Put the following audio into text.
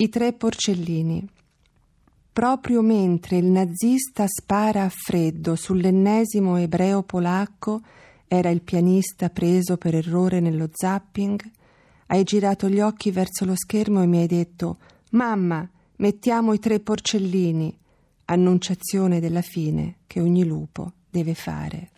I tre porcellini. Proprio mentre il nazista spara a freddo sull'ennesimo ebreo polacco, era il pianista preso per errore nello zapping, hai girato gli occhi verso lo schermo e mi hai detto Mamma, mettiamo i tre porcellini, annunciazione della fine che ogni lupo deve fare.